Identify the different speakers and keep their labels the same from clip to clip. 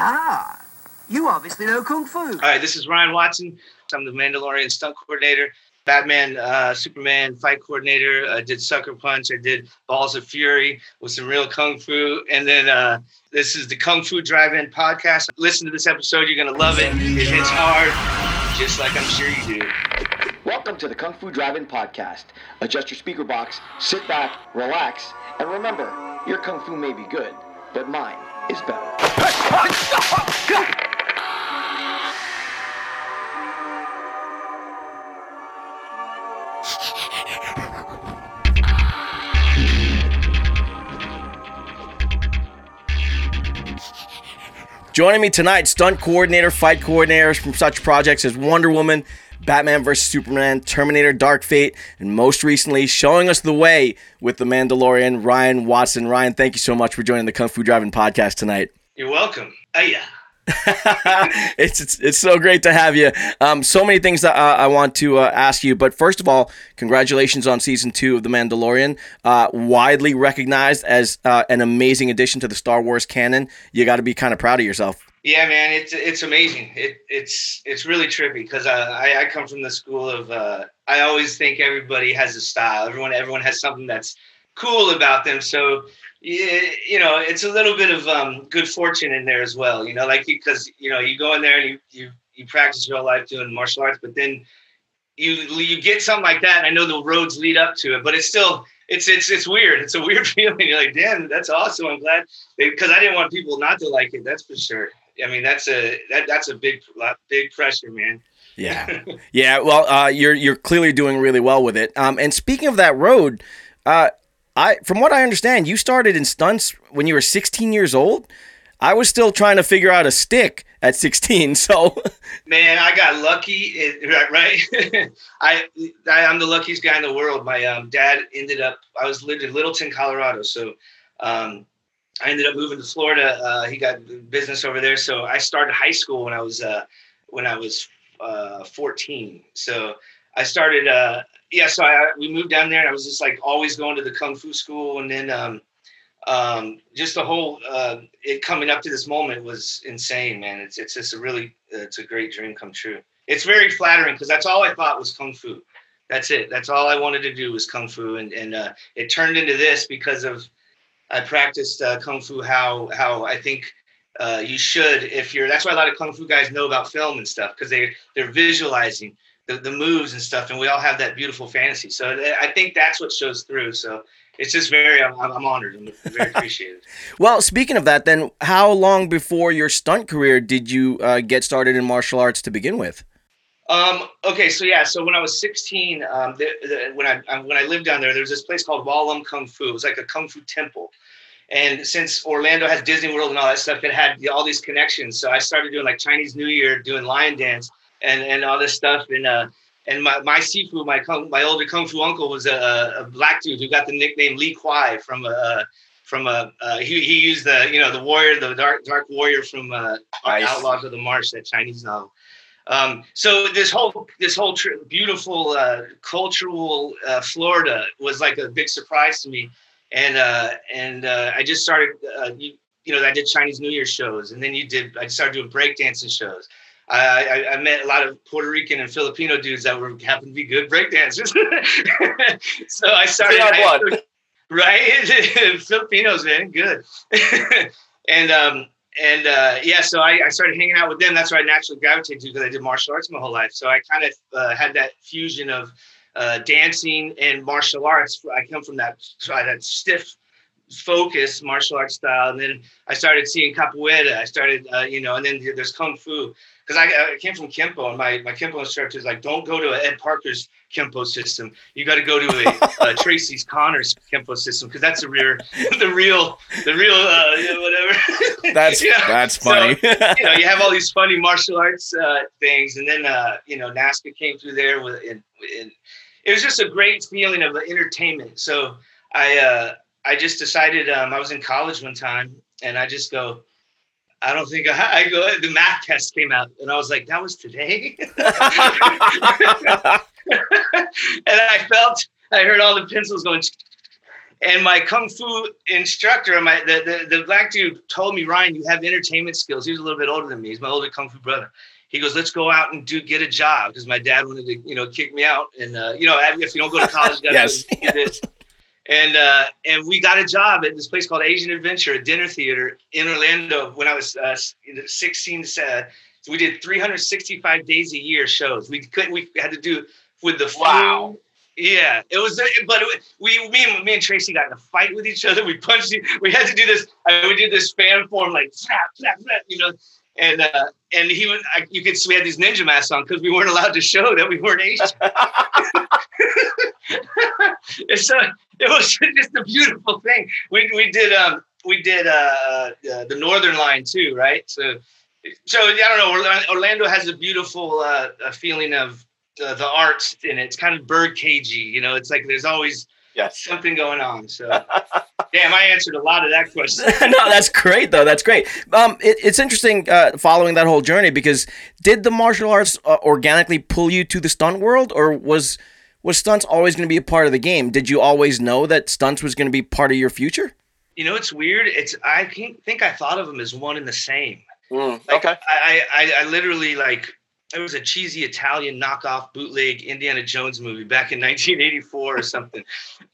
Speaker 1: Ah, you obviously know Kung Fu.
Speaker 2: All right, this is Ryan Watson. I'm the Mandalorian stunt coordinator, Batman, uh, Superman fight coordinator. I did Sucker Punch. I did Balls of Fury with some real Kung Fu. And then uh, this is the Kung Fu Drive-In podcast. Listen to this episode. You're going to love it. It hits hard, just like I'm sure you do.
Speaker 3: Welcome to the Kung Fu Drive-In podcast. Adjust your speaker box, sit back, relax, and remember, your Kung Fu may be good, but mine is better.
Speaker 4: Joining me tonight, stunt coordinator, fight coordinators from such projects as Wonder Woman, Batman vs. Superman, Terminator Dark Fate, and most recently showing us the way with The Mandalorian, Ryan Watson. Ryan, thank you so much for joining the Kung Fu Drive-In podcast tonight.
Speaker 2: You're welcome. Oh, yeah.
Speaker 4: it's, it's it's so great to have you. Um, so many things that uh, I want to uh, ask you, but first of all, congratulations on season two of The Mandalorian. Uh, widely recognized as uh, an amazing addition to the Star Wars canon. You got to be kind of proud of yourself.
Speaker 2: Yeah, man, it's it's amazing. It it's it's really trippy because I, I come from the school of uh, I always think everybody has a style. Everyone everyone has something that's cool about them. So you know, it's a little bit of um, good fortune in there as well. You know, like because you know you go in there and you you you practice your whole life doing martial arts, but then you you get something like that. And I know the roads lead up to it, but it's still it's it's it's weird. It's a weird feeling. You're like, damn, that's awesome. I'm glad because I didn't want people not to like it. That's for sure. I mean, that's a that that's a big big pressure, man.
Speaker 4: Yeah, yeah. Well, uh, you're you're clearly doing really well with it. Um, and speaking of that road, uh, I, from what I understand, you started in stunts when you were 16 years old. I was still trying to figure out a stick at 16. So,
Speaker 2: man, I got lucky, right? I, I am the luckiest guy in the world. My um, dad ended up. I was lived in Littleton, Colorado, so um, I ended up moving to Florida. Uh, he got business over there, so I started high school when I was uh, when I was uh, 14. So I started uh, yeah, so I, we moved down there, and I was just like always going to the kung fu school, and then um, um, just the whole uh, it coming up to this moment was insane, man. It's it's just a really it's a great dream come true. It's very flattering because that's all I thought was kung fu. That's it. That's all I wanted to do was kung fu, and and uh, it turned into this because of I practiced uh, kung fu how how I think uh, you should if you're. That's why a lot of kung fu guys know about film and stuff because they they're visualizing the, the moves and stuff, and we all have that beautiful fantasy. So I think that's what shows through. So it's just very, I'm, I'm honored and very appreciated.
Speaker 4: well, speaking of that, then how long before your stunt career did you uh, get started in martial arts to begin with?
Speaker 2: Um, okay, so yeah, so when I was 16, um, the, the, when I um, when I lived down there, there was this place called Wah Lum Kung Fu. It was like a kung fu temple, and since Orlando has Disney World and all that stuff, it had all these connections. So I started doing like Chinese New Year, doing lion dance, and and all this stuff. And uh, and my my sifu, my kung, my older kung fu uncle was a, a black dude who got the nickname Li Kui from a from a uh, he he used the you know the warrior, the dark dark warrior from uh, nice. Outlaws of the Marsh, that Chinese novel. Um, so this whole this whole tri- beautiful uh, cultural uh, Florida was like a big surprise to me, and uh, and uh, I just started uh, you, you know I did Chinese New Year shows, and then you did I started doing breakdancing shows, I, I, I, met a lot of Puerto Rican and Filipino dudes that were happened to be good breakdancers. so I started. I, right, Filipinos, man, good. and um, and uh, yeah, so I, I, started hanging out with them. That's what I naturally gravitated to because I did martial arts my whole life. So I kind of uh, had that fusion of uh, dancing and martial arts. I come from that that stiff focus martial arts style, and then I started seeing capoeira. I started, uh, you know, and then there's kung fu because I, I, came from Kempo, and my, my Kempo instructor is like, don't go to Ed Parker's Kempo system. You got to go to a, a Tracy's Connors Kempo system because that's the real, the real, the real, uh, whatever.
Speaker 4: That's you know? that's funny.
Speaker 2: So, you know, you have all these funny martial arts uh, things, and then uh, you know, NASKA came through there with, and, and it was just a great feeling of entertainment. So I, uh, I just decided um, I was in college one time, and I just go I don't think I, I, go. The math test came out, and I was like, "That was today." and I felt, I heard all the pencils going, and my kung fu instructor, my the, the the black dude told me, Ryan, you have entertainment skills. He was a little bit older than me. He's my older kung fu brother. He goes, let's go out and do get a job because my dad wanted to, you know, kick me out. And uh, you know, if you don't go to college, you gotta
Speaker 4: Yes.
Speaker 2: And uh, and we got a job at this place called Asian Adventure, a dinner theater in Orlando when I was uh, 16. Uh, so we did 365 days a year shows. We couldn't. We had to do with the.
Speaker 5: Wow.
Speaker 2: Yeah, it was, but it, we, me and me and Tracy got in a fight with each other. We punched. We had to do this. Uh, we did this fan form like snap, snap, snap, you know. And uh, and he was. I, you could see we had these ninja masks on because we weren't allowed to show that we weren't Asian. and so it was just a beautiful thing. We we did um we did uh, uh the Northern Line too, right? So so I don't know. Orlando has a beautiful uh, a feeling of uh, the arts in it. It's kind of bird cagey, you know. It's like there's always
Speaker 5: Yes.
Speaker 2: something going on. So damn, I answered a lot of that question.
Speaker 4: no, that's great though. That's great. Um, it, it's interesting uh, following that whole journey because did the martial arts uh, organically pull you to the stunt world, or was was stunts always going to be a part of the game? Did you always know that stunts was going to be part of your future?
Speaker 2: You know, it's weird. It's I can't think I thought of them as one and the same.
Speaker 5: Mm,
Speaker 2: Like,
Speaker 5: okay.
Speaker 2: I, I I literally like it was a cheesy Italian knockoff bootleg Indiana Jones movie back in 1984 or something,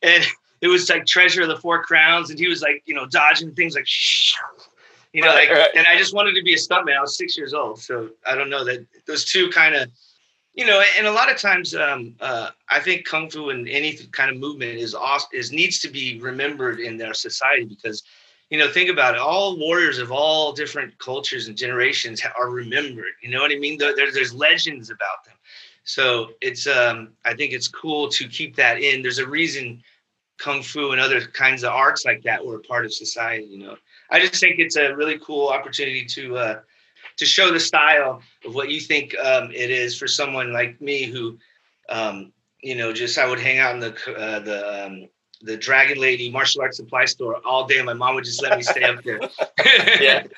Speaker 2: and it was like Treasure of the Four Crowns, and he was like you know dodging things like shh, you know,
Speaker 5: Right,
Speaker 2: like,
Speaker 5: right.
Speaker 2: and I just wanted to be a stuntman. I was six years old, so I don't know that those two kind of. You know, and a lot of times, um, uh, I think kung fu and any kind of movement is awes- is needs to be remembered in their society because you know, think about it. All warriors of all different cultures and generations are remembered. You know what I mean? There, there- there's legends about them. So it's, um, I think it's cool to keep that in. There's a reason kung fu and other kinds of arts like that were a part of society. You know, I just think it's a really cool opportunity to uh, to show the style of what you think um, it is for someone like me who, um, you know, just I would hang out in the uh, the um, the Dragon Lady martial arts supply store all day. My mom would just let me stay up there.
Speaker 5: Yeah.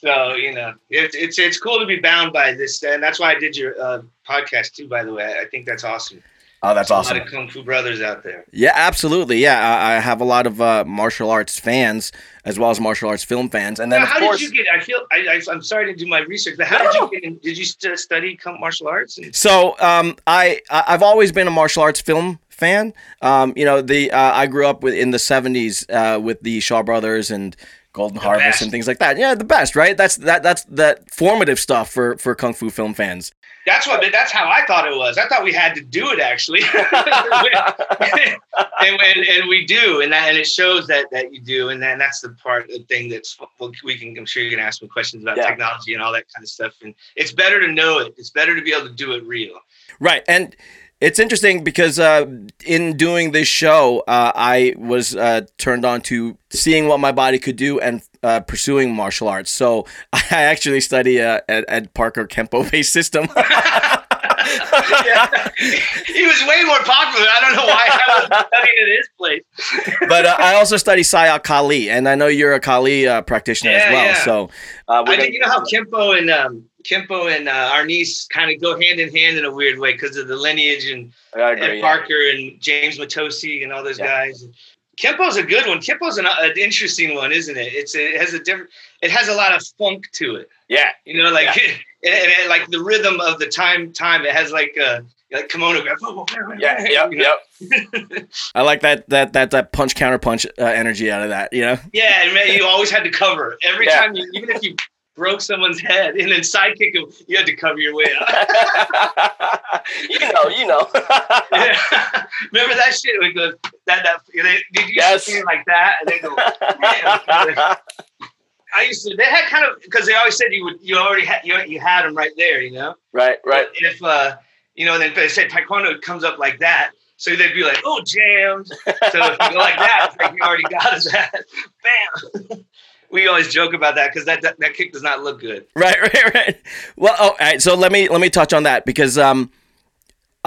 Speaker 2: So you know, it's it's it's cool to be bound by this, and that's why I did your uh, podcast too. By the way, I think that's awesome.
Speaker 4: Oh, that's awesome.
Speaker 2: A lot of kung fu brothers out there.
Speaker 4: Yeah, absolutely. Yeah, I, I have a lot of uh, martial arts fans as well as martial arts film fans, and then
Speaker 2: Now,
Speaker 4: of
Speaker 2: how
Speaker 4: course.
Speaker 2: did you get? I feel I, I I'm sorry to do my research, but how did you get? In, did you st- study martial arts? And,
Speaker 4: So um, I I- I've always been a martial arts film fan. Um, you know, the uh, I grew up with in the '70s uh, with the Shaw Brothers and Golden Harvest
Speaker 2: best.
Speaker 4: and things like that. Yeah, the best, right? That's that that's that formative stuff for for kung fu film fans.
Speaker 2: that's what. That's how I thought it was. I thought we had to do it actually, and, and and we do, and that and it shows that that you do, and then that's the part the thing that's well, we can. I'm sure you're gonna ask me questions about
Speaker 5: Yeah.
Speaker 2: technology and all that kind of stuff, and it's better to know it. It's better to be able to do it real.
Speaker 4: Right, and it's interesting because uh, in doing this show, uh, I was uh, turned on to seeing what my body could do and uh, pursuing martial arts. So I actually study uh, at, at Parker Kempo based system.
Speaker 2: Yeah. he was way more popular. I don't know why I was studying at his place.
Speaker 4: but uh, I also study Sayoc Kali, and I know you're a Kali uh, practitioner as well.
Speaker 2: yeah.
Speaker 4: So
Speaker 5: Uh,
Speaker 2: I
Speaker 5: gonna-
Speaker 2: think you know how Kempo and um, Kempo and uh, Arnis kind of go hand in hand in a weird way because of the lineage and,
Speaker 5: I
Speaker 2: and
Speaker 5: agree. yeah.
Speaker 2: Parker and James Mitose and all those
Speaker 5: Yeah.
Speaker 2: guys. Kempo's a good one. Kempo's an, an interesting one, isn't it? It's a, it has a different. It has a lot of funk to it.
Speaker 5: Yeah.
Speaker 2: You know, like and, and it- like the rhythm of the time. Time it has like uh like kimono.
Speaker 5: Yeah. Yep. Yep.
Speaker 4: I like that that that that punch counter punch uh, energy out of that. You know.
Speaker 2: Yeah, and man, you always had to cover every
Speaker 5: Yeah.
Speaker 2: time. You, even if you broke someone's head and then sidekick him, you had to cover your way out.
Speaker 5: you know. You know.
Speaker 2: Yeah. Remember that shit? We go that that. They, did you
Speaker 5: Yes.
Speaker 2: see it like that? And they go. I used to. They had kind of because they always said you would. You already had you, you had them right there. You know.
Speaker 5: right. Right.
Speaker 2: But if uh, you know, and then they said taekwondo comes up like that. So they'd be like, "Oh, jammed." So if you go like that, like you already got his ass. Bam. we always joke about that because that, that that kick does not look good.
Speaker 4: Right, right, right. Well, oh, all right. So let me let me touch on that because um,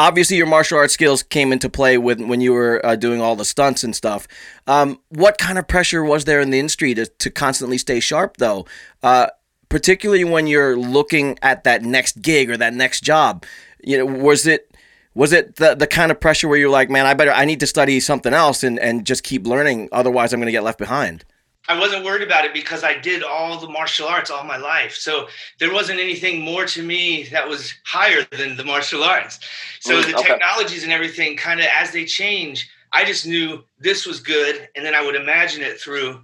Speaker 4: obviously your martial arts skills came into play with when you were uh, doing all the stunts and stuff. Um, what kind of pressure was there in the industry to to constantly stay sharp, though? Uh, particularly when you're looking at that next gig or that next job. You know, was it Was it the the kind of pressure where you're like, man, I better I need to study something else and and just keep learning, otherwise I'm going to get left behind.
Speaker 2: I wasn't worried about it because I did all the martial arts all my life. So there wasn't anything more to me that was higher than the martial arts. So
Speaker 5: Mm,
Speaker 2: the
Speaker 5: okay.
Speaker 2: technologies and everything kind of as they change, I just knew this was good. And then I would imagine it through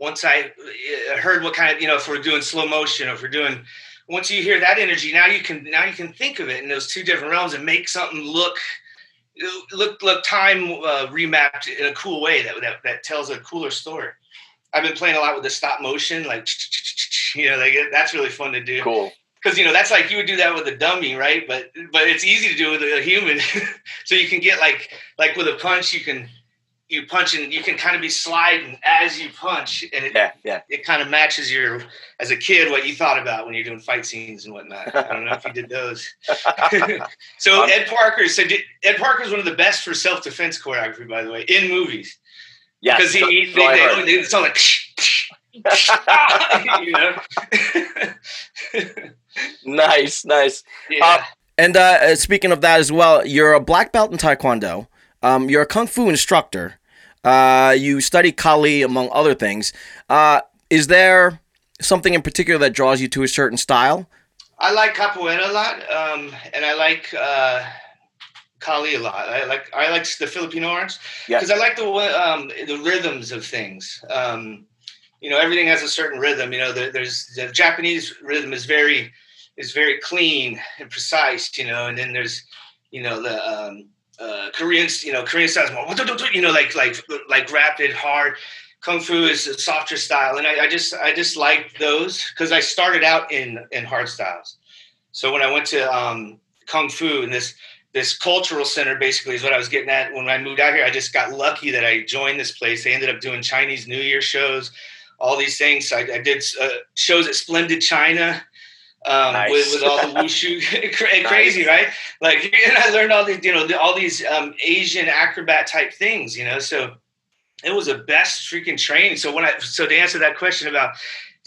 Speaker 2: once I uh, heard what kind of, you know, if we're doing slow motion or if we're doing, once you hear that energy, now you can, now you can think of it in those two different realms and make something look, look, look time uh, remapped in a cool way that, that, that tells a cooler story. I've been playing a lot with the stop motion, like you know, like that's really fun to do.
Speaker 5: Cool.
Speaker 2: Because you know that's like you would do that with a dummy, right? But but it's easy to do with a human. so you can get like like with a punch, you can you punch and you can kind of be sliding as you punch, and it
Speaker 5: Yeah, yeah.
Speaker 2: it kind of matches your as a kid what you thought about when you're doing fight scenes and whatnot. I don't know if you did those. so
Speaker 5: Um,
Speaker 2: Ed Parker, so Ed Parker is one of the best for self defense choreography, by the way, in movies
Speaker 5: Yes.
Speaker 2: because he,
Speaker 5: so-
Speaker 2: he
Speaker 5: so I
Speaker 2: they, they, it's all like you know.
Speaker 5: nice, nice.
Speaker 2: yeah.
Speaker 4: And uh, uh, speaking of that as well, you're a black belt in Taekwondo. Um, you're a kung fu instructor. Uh, you study Kali among other things. Uh, is there something in particular that draws you to a certain style?
Speaker 2: I like capoeira a lot, um, and I like uh, Kali a lot. I like I like the Filipino arts because I like the um, the rhythms of things. Um, you know, everything has a certain rhythm. You know, there, there's the Japanese rhythm is very is very clean and precise. You know, and then there's you know the um, uh, Koreans. You know, Korean style is more you know like like like rapid, hard. Kung Fu is a softer style, and I, I just I just like those because I started out in in hard styles. So when I went to um, Kung Fu and this this cultural center basically is what I was getting at when I moved out here. I just got lucky that I joined this place. They ended up doing Chinese New Year shows, all these things. So I, I did uh, shows at Splendid China. Um,
Speaker 5: Nice.
Speaker 2: with, with all the wushu, Cra- crazy, right? Like, and I learned all these, you know, the, all these um, Asian acrobat type things, you know. So it was the best freaking training. So when I, so to answer that question about,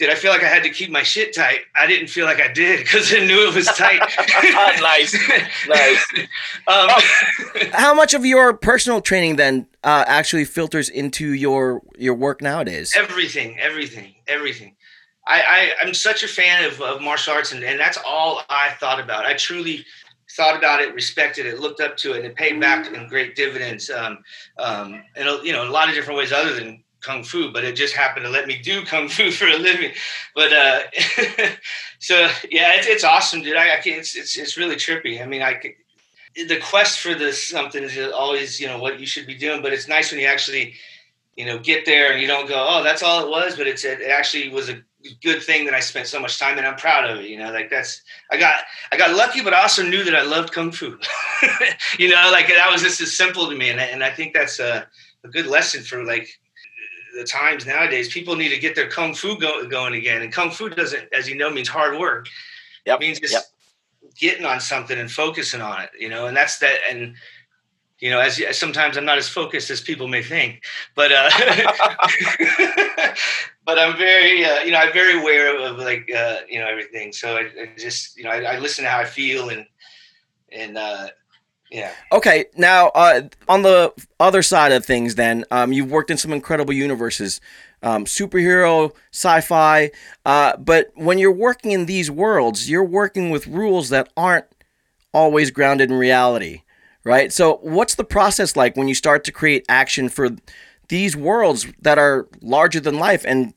Speaker 2: did I feel like I had to keep my shit tight? I didn't feel like I did because I knew it was tight.
Speaker 5: Nice. Nice.
Speaker 2: um,
Speaker 4: How much of your personal training then uh, actually filters into your your work nowadays?
Speaker 2: everything, everything, everything. I, I I'm such a fan of, of martial arts, and, and that's all I thought about. I truly thought about it, respected it, looked up to it, and it paid back in great dividends. Um, um, and you know, a lot of different ways other than kung fu, but it just happened to let me do kung fu for a living. But uh, so yeah, it's, it's awesome, dude. I, I can't, it's, it's it's really trippy. I mean, I could, the quest for this something is always you know what you should be doing, but it's nice when you actually you know get there and you don't go, oh, that's all it was, but it's it actually was a good thing that I spent so much time and I'm proud of it. You know, like that's I got I got lucky, but I also knew that I loved kung fu. you know, like that was just as simple to me, and I, and I think that's a, a good lesson for like the times nowadays. People need to get their kung fu go, going again, and kung fu doesn't, as you know, means hard work.
Speaker 5: Yep,
Speaker 2: It means just
Speaker 5: yep.
Speaker 2: getting on something and focusing on it. You know, and that's that and. You know, as sometimes I'm not as focused as people may think, but uh, but I'm very, uh, you know, I'm very aware of, of like, uh, you know, everything. So I, I just, you know, I, I listen to how I feel and and uh, yeah.
Speaker 4: Okay, now uh, on the other side of things, then um, you've worked in some incredible universes, um, superhero, sci-fi. Uh, but when you're working in these worlds, you're working with rules that aren't always grounded in reality, right? So, what's the process like when you start to create action for these worlds that are larger than life and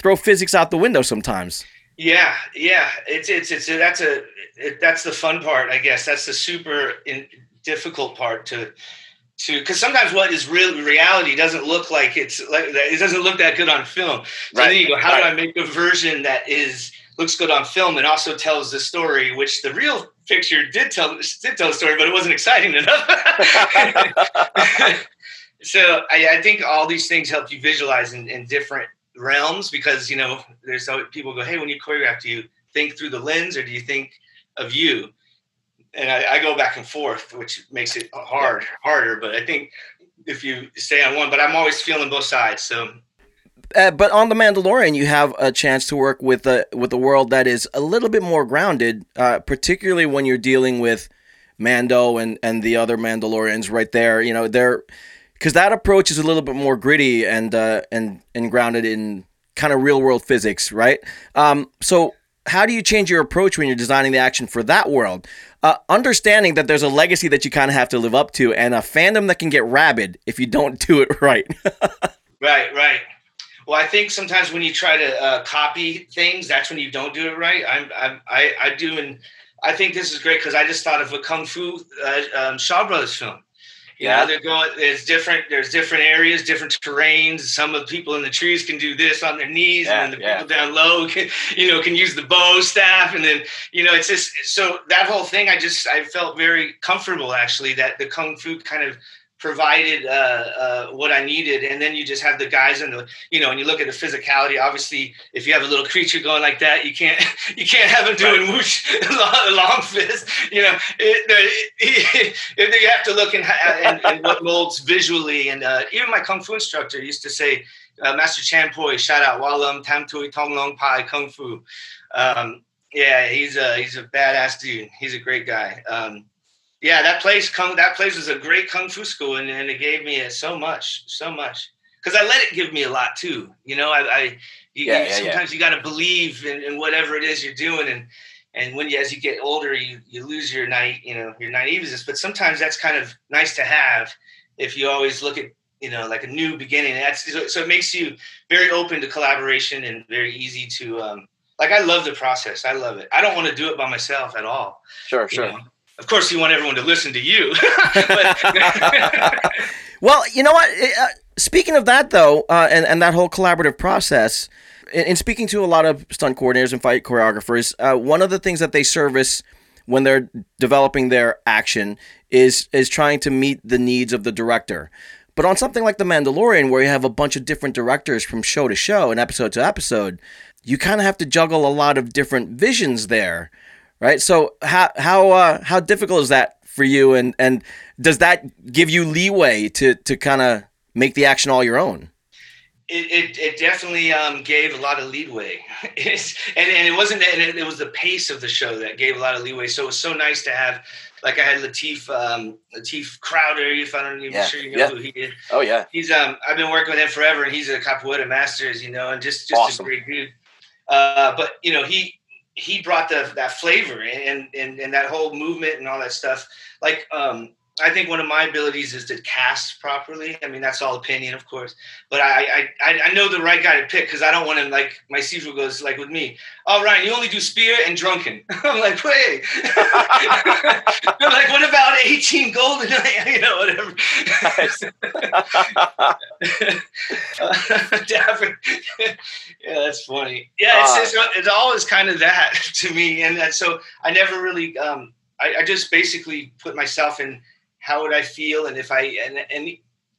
Speaker 4: throw physics out the window sometimes?
Speaker 2: Yeah, yeah, it's it's it's that's a it, that's the fun part, I guess. That's the super in, difficult part to to because sometimes what is real reality doesn't look like it's like it doesn't look that good on film. So
Speaker 5: Right,
Speaker 2: then you go, how
Speaker 5: right.
Speaker 2: do I make a version that is looks good on film and also tells the story, which the real picture did tell did tell the story, but it wasn't exciting enough. so I, I think all these things help you visualize in, in different realms because you know there's people go hey when you choreograph do you think through the lens or do you think of you and I, I go back and forth which makes it hard harder but i think if you stay on one but i'm always feeling both sides so
Speaker 4: uh, but on the Mandalorian, you have a chance to work with a with a world that is a little bit more grounded, uh, particularly when you're dealing with Mando and and the other Mandalorians right there. You know, they're because that approach is a little bit more gritty and uh, and and grounded in kind of real world physics, right? Um, so how do you change your approach when you're designing the action for that world? Uh, understanding that there's a legacy that you kind of have to live up to, and a fandom that can get rabid if you don't do it right.
Speaker 2: Right, right. Well, I think sometimes when you try to uh, copy things, that's when you don't do it right. I'm, I'm I, I do, and I think this is great because I just thought of a kung fu uh, um, Shaw Brothers film. You
Speaker 5: Yeah.
Speaker 2: know, they're going. There's different. There's different areas, different terrains. Some of the people in the trees can do this on their knees,
Speaker 5: Yeah,
Speaker 2: and then the
Speaker 5: yeah.
Speaker 2: people down low can, you know, can use the bow staff, and then you know, it's just so that whole thing. I just I felt very comfortable actually that the kung fu kind of provided uh, uh, what I needed, and then you just have the guys in the you know, and you look at the physicality. Obviously, if you have a little creature going like that, you can't you can't have him doing whoosh long, long fist. You know, it, it, it, you have to look in, in, in what molds visually. And uh, even my kung fu instructor used to say, uh, Master Chan Pui, shout out Wah Lum Tam Tui Tong Long Pai Kung Fu. Um, yeah, he's a he's a badass dude. He's a great guy. Um, yeah, that place kung that place was a great kung fu school, and, and it gave me so much, so much. Because I let it give me a lot too. You know, I, I you,
Speaker 5: Yeah, yeah, yeah.
Speaker 2: sometimes you got to believe in, in whatever it is you're doing, and and when you as you get older, you you lose your night, you know, your naiveness. But sometimes that's kind of nice to have if you always look at you know like a new beginning. That's so so it makes you very open to collaboration and very easy to um, like. I love the process. I love it. I don't want to do it by myself at all.
Speaker 5: Sure, sure.
Speaker 2: know. Of course, you want everyone to listen to you. but,
Speaker 4: Well, you know what? Uh, speaking of that, though, uh, and and that whole collaborative process, in, in speaking to a lot of stunt coordinators and fight choreographers, uh, one of the things that they service when they're developing their action is is trying to meet the needs of the director. But on something like The Mandalorian, where you have a bunch of different directors from show to show and episode to episode, you kind of have to juggle a lot of different visions there, right? So how how uh, how difficult is that for you, and and does that give you leeway to to kind of make the action all your own?
Speaker 2: it, it, it definitely um, gave a lot of leeway. And, and it wasn't that, and it, it was the pace of the show that gave a lot of leeway. So it was so nice to have, like I had Latif, um, Latif Crowder, if I don't even
Speaker 5: Yeah,
Speaker 2: sure you know
Speaker 5: yeah.
Speaker 2: who he is.
Speaker 5: Oh yeah.
Speaker 2: He's, um, I've been working with him forever and he's a Capoeira Masters, you know, and just, just
Speaker 5: Awesome.
Speaker 2: a great dude. Uh, but you know, he, he brought the, that flavor and, and, and that whole movement and all that stuff. Like, um, I think one of my abilities is to cast properly. I mean, that's all opinion, of course. But I I, I, know the right guy to pick because I don't want to like my sifu goes like with me. Oh, Ryan, you only do spear and drunken. I'm like, wait. I'm like, what about 18 golden? you know, whatever. Yeah, that's funny. Yeah, it's, it's, it's always kind of that to me, and that, so I never really. Um, I, I just basically put myself in how would I feel, and if I and and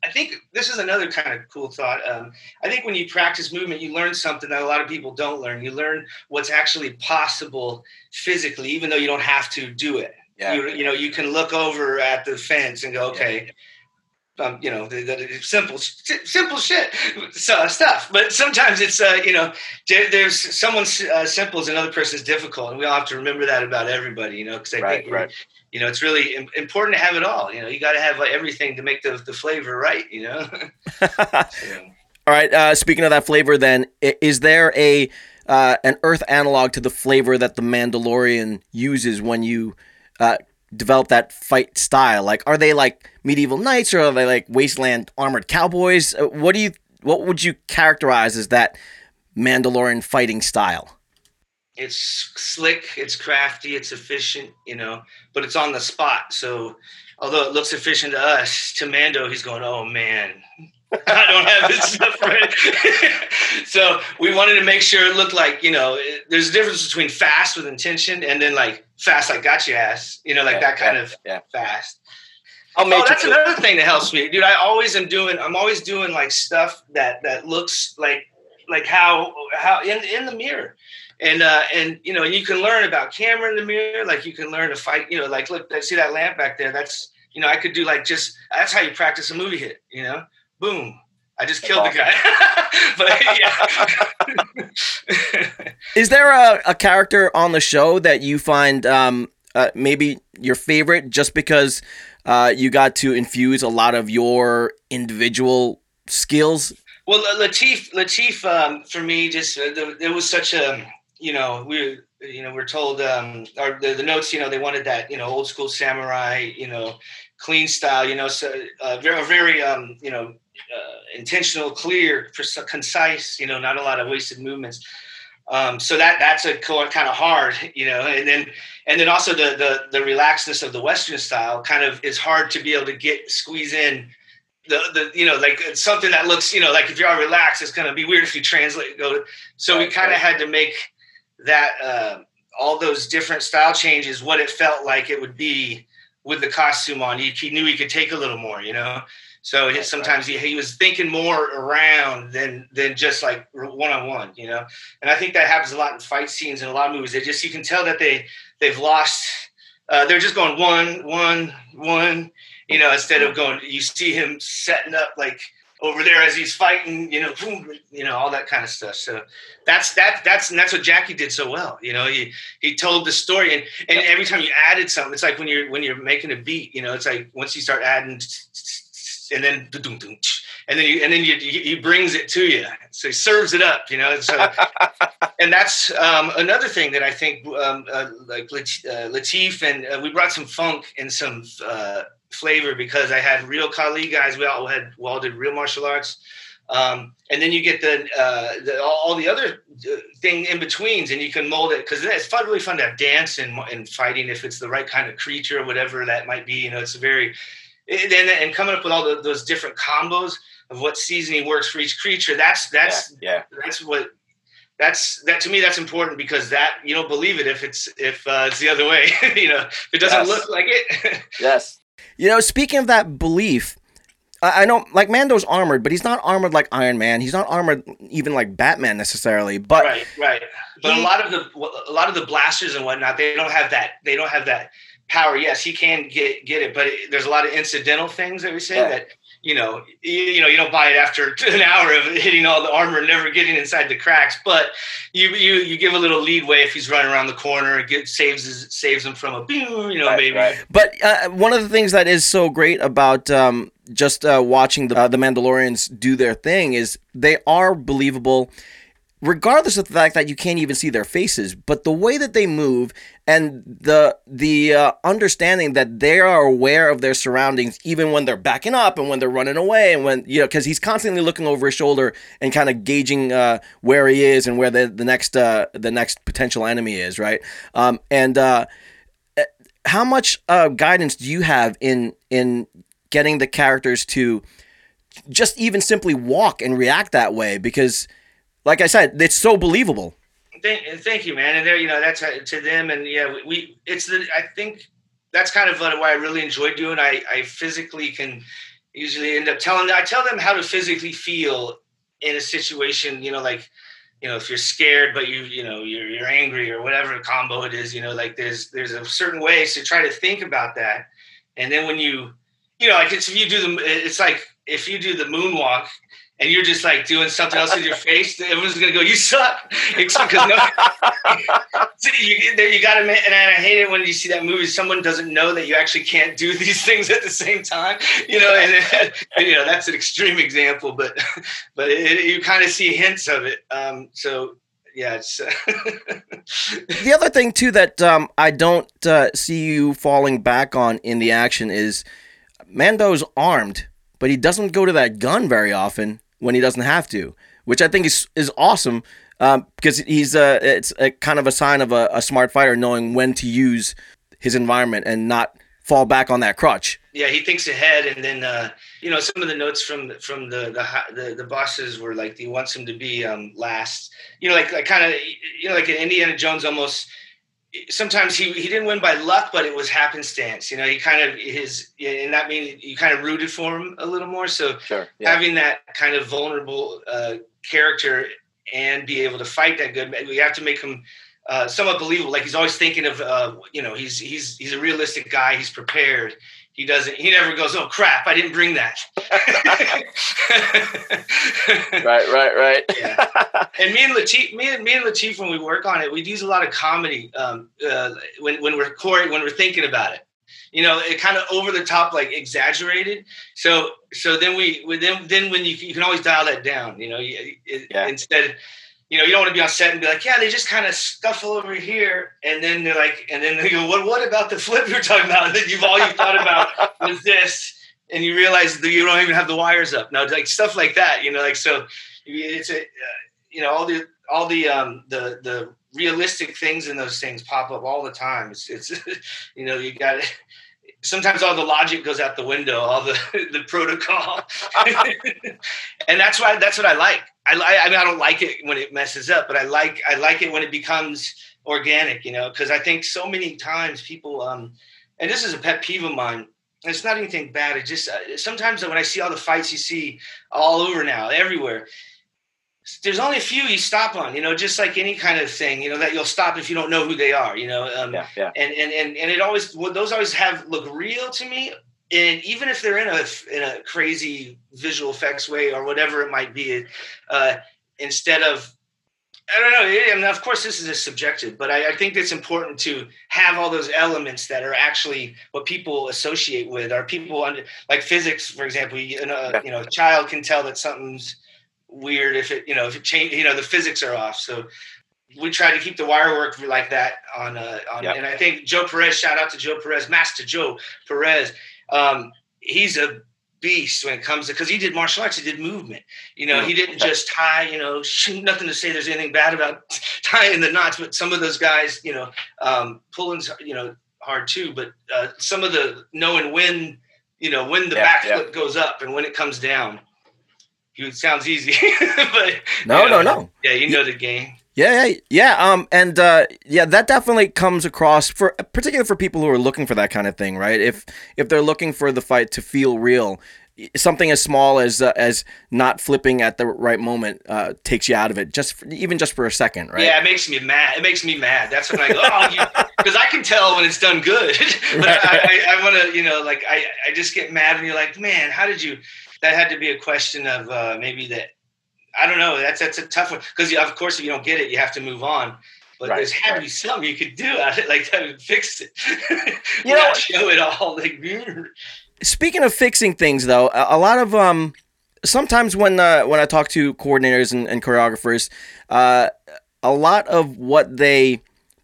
Speaker 2: I think this is another kind of cool thought. Um, I think when you practice movement, you learn something that a lot of people don't learn. You learn what's actually possible physically, even though you don't have to do it.
Speaker 5: Yeah.
Speaker 2: You, you know, you can look over at the fence and go, okay, um, you know, the, the, the simple, simple shit so, stuff. But sometimes it's, uh, you know, there, there's someone's uh, simple is another person's difficult, and we all have to remember that about everybody, you know, because I
Speaker 5: Right,
Speaker 2: think,
Speaker 5: right.
Speaker 2: You know, it's really important to have it all. You know, you got to have like, everything to make the, the flavor right. You know. So,
Speaker 4: All right. Uh, speaking of that flavor, then is there a uh, an Earth analog to the flavor that the Mandalorian uses when you uh, develop that fight style? Like, are they like medieval knights, or are they like wasteland armored cowboys? Uh, what do you what would you characterize as that Mandalorian fighting style?
Speaker 2: It's slick, it's crafty, it's efficient, you know, but it's on the spot. So although it looks efficient to us, to Mando, he's going, oh man, I don't have this stuff ready. so we wanted to make sure it looked like, you know, it- there's a difference between fast with intention and then like fast, like got your ass, you know, like
Speaker 5: Yeah,
Speaker 2: that kind
Speaker 5: yeah,
Speaker 2: of
Speaker 5: yeah.
Speaker 2: fast.
Speaker 5: I'll oh, make
Speaker 2: Oh, that's another thing that helps me, dude. I always am doing. I'm always doing like stuff that that looks like like how how in in the mirror, and uh and you know you can learn about camera in the mirror. Like you can learn to fight. You know, like look, I see that lamp back there. That's you know I could do like just that's how you practice a movie hit. You know, boom. I just killed the guy. but yeah.
Speaker 4: Is there a, a character on the show that you find um, uh, maybe your favorite, just because uh, you got to infuse a lot of your individual skills?
Speaker 2: Well, Latif, Latif, um, for me, just uh, the, there was such a, you know, we, you know, we're told, um, our the, the notes, you know, they wanted that, you know, old school samurai, you know, clean style, you know, so uh, very, very, um, you know, uh, intentional, clear, concise, you know, not a lot of wasted movements. Um, so that that's a kind of hard, you know, and then and then also the the the relaxedness of the Western style kind of is hard to be able to get squeeze in the the you know like something that looks you know like if you are all relaxed, it's going to be weird if you translate go. So we kind of had to make that uh, all those different style changes what it felt like it would be with the costume on. He, he knew he could take a little more, you know. So sometimes he, he was thinking more around than than just like one on one, you know. And I think that happens a lot in fight scenes in a lot of movies. They just you can tell that they they've lost. Uh, they're just going one, one, one, you know, instead of going. You see him setting up like over there as he's fighting, you know, boom, you know, all that kind of stuff. So that's that that's and that's what Jackie did so well. You know, he he told the story, and and every time you added something, it's like when you're when you're making a beat. You know, it's like once you start adding and then and then you and then you, he brings it to you so he serves it up you know so and that's um, another thing that i think um, uh, like uh, latif and uh, we brought some funk and some uh, flavor because i had real kali guys we all had we all did real martial arts um, and then you get the, uh, the, all the other uh, thing in betweens, and you can mold it because it's fun, really fun to have dance and, and fighting if it's the right kind of creature or whatever that might be. You know, it's a very and, and coming up with all the, those different combos of what seasoning works for each creature. That's that's
Speaker 5: yeah,
Speaker 2: yeah. that's what that's that to me that's important because that you don't believe it if it's if uh, it's the other way you know if it doesn't
Speaker 5: Yes.
Speaker 2: look like it
Speaker 5: yes.
Speaker 4: You know, speaking of that belief, I I know like Mando's armored, but he's not armored like Iron Man. He's not armored even like Batman necessarily. But
Speaker 2: right right but
Speaker 4: He-
Speaker 2: a lot of the a lot of the blasters and whatnot they don't have that they don't have that power yes he can get get it but it, there's a lot of incidental things that we say that you know you, you know you don't buy it after an hour of hitting all the armor and never getting inside the cracks but you you you give a little leadway if he's running around the corner get saves his, saves him from a boom you know
Speaker 5: Right,
Speaker 2: maybe
Speaker 5: right.
Speaker 4: But uh, one of the things that is so great about um, just uh, watching the, uh, the Mandalorians do their thing is they are believable, regardless of the fact that you can't even see their faces. But the way that they move and the the uh, understanding that they are aware of their surroundings, even when they're backing up and when they're running away, and when you know, because he's constantly looking over his shoulder and kind of gauging uh, where he is and where the the next uh, the next potential enemy is, right? Um, and uh, how much uh, guidance do you have in in getting the characters to just even simply walk and react that way? Because, like I said, it's so believable.
Speaker 2: Thank, thank you, man. And there, you know, that's uh, to them. And yeah, we, we it's the, I think that's kind of what I really enjoy doing. I, I physically can usually end up telling, I tell them how to physically feel in a situation, you know, like, you know, if you're scared, but you, you know, you're, you're angry or whatever combo it is, you know, like there's, there's a certain way. to try to think about that. And then when you, you know, like it's, if you do the, it's like if you do the moonwalk and you're just like doing something else with your face, everyone's gonna go, "You suck," because no, you, you got to, and I hate it when you see that movie. Someone doesn't know that you actually can't do these things at the same time, you know. And, and, you know that's an extreme example, but but it, you kind of see hints of it. Um, so yeah, it's.
Speaker 4: The other thing too that um, I don't uh, see you falling back on in the action is Mando's armed, but he doesn't go to that gun very often when he doesn't have to, which I think is is awesome um, because he's uh, it's a kind of a sign of a, a smart fighter knowing when to use his environment and not fall back on that crutch.
Speaker 2: yeah, he thinks ahead, and then uh, you know some of the notes from from the the the, the bosses were like he wants him to be um, last. You know, like like kind of you know like in Indiana Jones almost. Sometimes he, he didn't win by luck, but it was happenstance. You know, he kind of his and that means you kind of rooted for him a little more. So
Speaker 5: Sure. Yeah.
Speaker 2: having that kind of vulnerable uh, character and be able to fight that good, we have to make him uh, somewhat believable. Like he's always thinking of, uh, you know, he's he's he's a realistic guy. He's prepared, he doesn't. He never goes, "Oh crap, I didn't bring that."
Speaker 5: right, right, right.
Speaker 2: Yeah. and me and Latif, me and me and Latif, when we work on it, we use a lot of comedy um, uh, when when we're recording, when we're thinking about it. You know, it kind of over the top, like exaggerated. So so then we then then when you you can always dial that down. You know, it,
Speaker 5: Yeah.
Speaker 2: instead. You know, you don't want to be on set and be like, yeah, they just kind of scuffle over here, and then they're like, and then they go, what, what about the flip you're talking about? And then you've all you thought about was this, and you realize that you don't even have the wires up. No, like stuff like that. You know, like so, it's a, uh, you know, all the all the um the the realistic things in those things pop up all the time. It's it's you know you got it. Sometimes all the logic goes out the window, all the the protocol, and that's why that's what I like. I I mean I don't like it when it messes up, but I like I like it when it becomes organic. You know, because I think so many times people um, and this is a pet peeve of mine. It's not anything bad. It just uh, sometimes when I see all the fights you see all over now, everywhere, there's only a few you stop on. You know, just like any kind of thing. You know that you'll stop if you don't know who they are. You know, um,
Speaker 5: Yeah, yeah.
Speaker 2: and and and and it always well, those always have look real to me. And even if they're in a in a crazy visual effects way or whatever it might be, uh, instead of I don't know. I mean, of course, this is a subjective, but I, I think it's important to have all those elements that are actually what people associate with. Are people under like physics, for example? You know,
Speaker 5: Yeah.
Speaker 2: you know, a child can tell that something's weird if it, you know, if it change. You know, the physics are off. So we try to keep the wire work like that on. Uh, on
Speaker 5: Yep.
Speaker 2: And I think Joe Perez. Shout out to Joe Perez, Master Joe Perez. Um, he's a beast when it comes to because he did martial arts. He did movement. You know, he didn't just tie. You know, shoot, nothing to say there's anything bad about tying the knots, but some of those guys, you know, um, pulling's you know hard too. But uh, some of the knowing when, you know, when the
Speaker 5: Yeah,
Speaker 2: backflip goes up and when it comes down. It sounds easy, but
Speaker 4: No,
Speaker 2: you
Speaker 4: no,
Speaker 2: know,
Speaker 4: no.
Speaker 2: Yeah, you know the game.
Speaker 4: Yeah, yeah, yeah. Um, and uh, yeah, that definitely comes across for particularly for people who are looking for that kind of thing, right? If if they're looking for the fight to feel real, something as small as uh, as not flipping at the right moment uh, takes you out of it, just for, even just for a second, right?
Speaker 2: Yeah, it makes me mad. It makes me mad. That's when I go, oh, because I can tell when it's done good. but I, I, I want to, you know, like I, I just get mad, and you're like, man, how did you? That had to be a question of uh, maybe that. I don't know. That's that's a tough one because of course if you don't get it, you have to move on. But
Speaker 5: Right,
Speaker 2: there's had to be something you could do at it like that would fix it.
Speaker 5: You know-
Speaker 2: show it all like.
Speaker 4: Speaking of fixing things, though, a, a lot of um, sometimes when uh, when I talk to coordinators and, and choreographers, uh, a lot of what they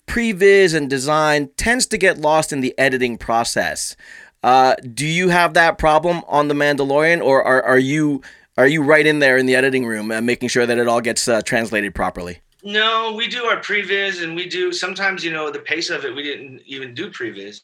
Speaker 4: previs and design tends to get lost in the editing process. Uh, do you have that problem on the Mandalorian, or are, are you are you right in there in the editing room and making sure that it all gets uh, translated properly?
Speaker 2: No, we do our previs, and we do sometimes. You know, the pace of it, we didn't even do previs,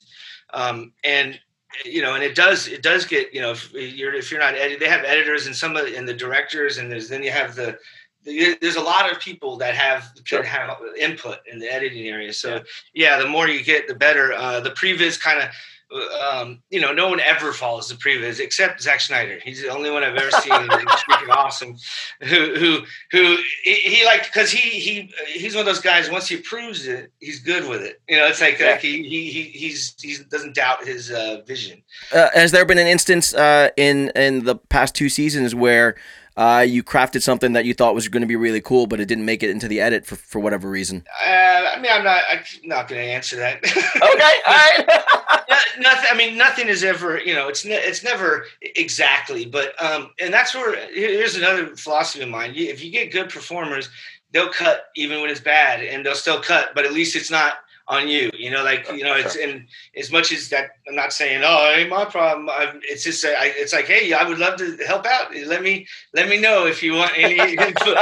Speaker 2: um, and you know, and it does it does get you know if you're if you're not edit, they have editors and some of and the directors, and there's then you have the. the- There's a lot of people that have
Speaker 5: Sure.
Speaker 2: can have input in the editing area. So yeah, the more you get, the better. Uh, the previs kind of, um, you know, no one ever follows the previs except Zack Snyder. He's the only one I've ever seen. and he's freaking awesome. Who who who he, he like because he he he's one of those guys. Once he approves it, he's good with it. You know, it's like,
Speaker 5: Yeah.
Speaker 2: like he, he he he's he doesn't doubt his uh, vision.
Speaker 4: Uh, has there been an instance uh, in in the past two seasons where uh, you crafted something that you thought was going to be really cool, but it didn't make it into the edit for, for whatever reason?
Speaker 2: Uh, I mean, I'm not I'm not going to answer that.
Speaker 5: okay, all right.
Speaker 2: No- nothing. I mean, nothing is ever. You know, it's ne- it's never exactly. But um, and that's where here's another philosophy of mine. If you get good performers, they'll cut even when it's bad, and they'll still cut. But at least it's not on you. You know, like you know, it's and as much as that, I'm not saying, oh, it ain't my problem. i it's just, uh, I, it's like, hey, I would love to help out. Let me let me know if you want any input.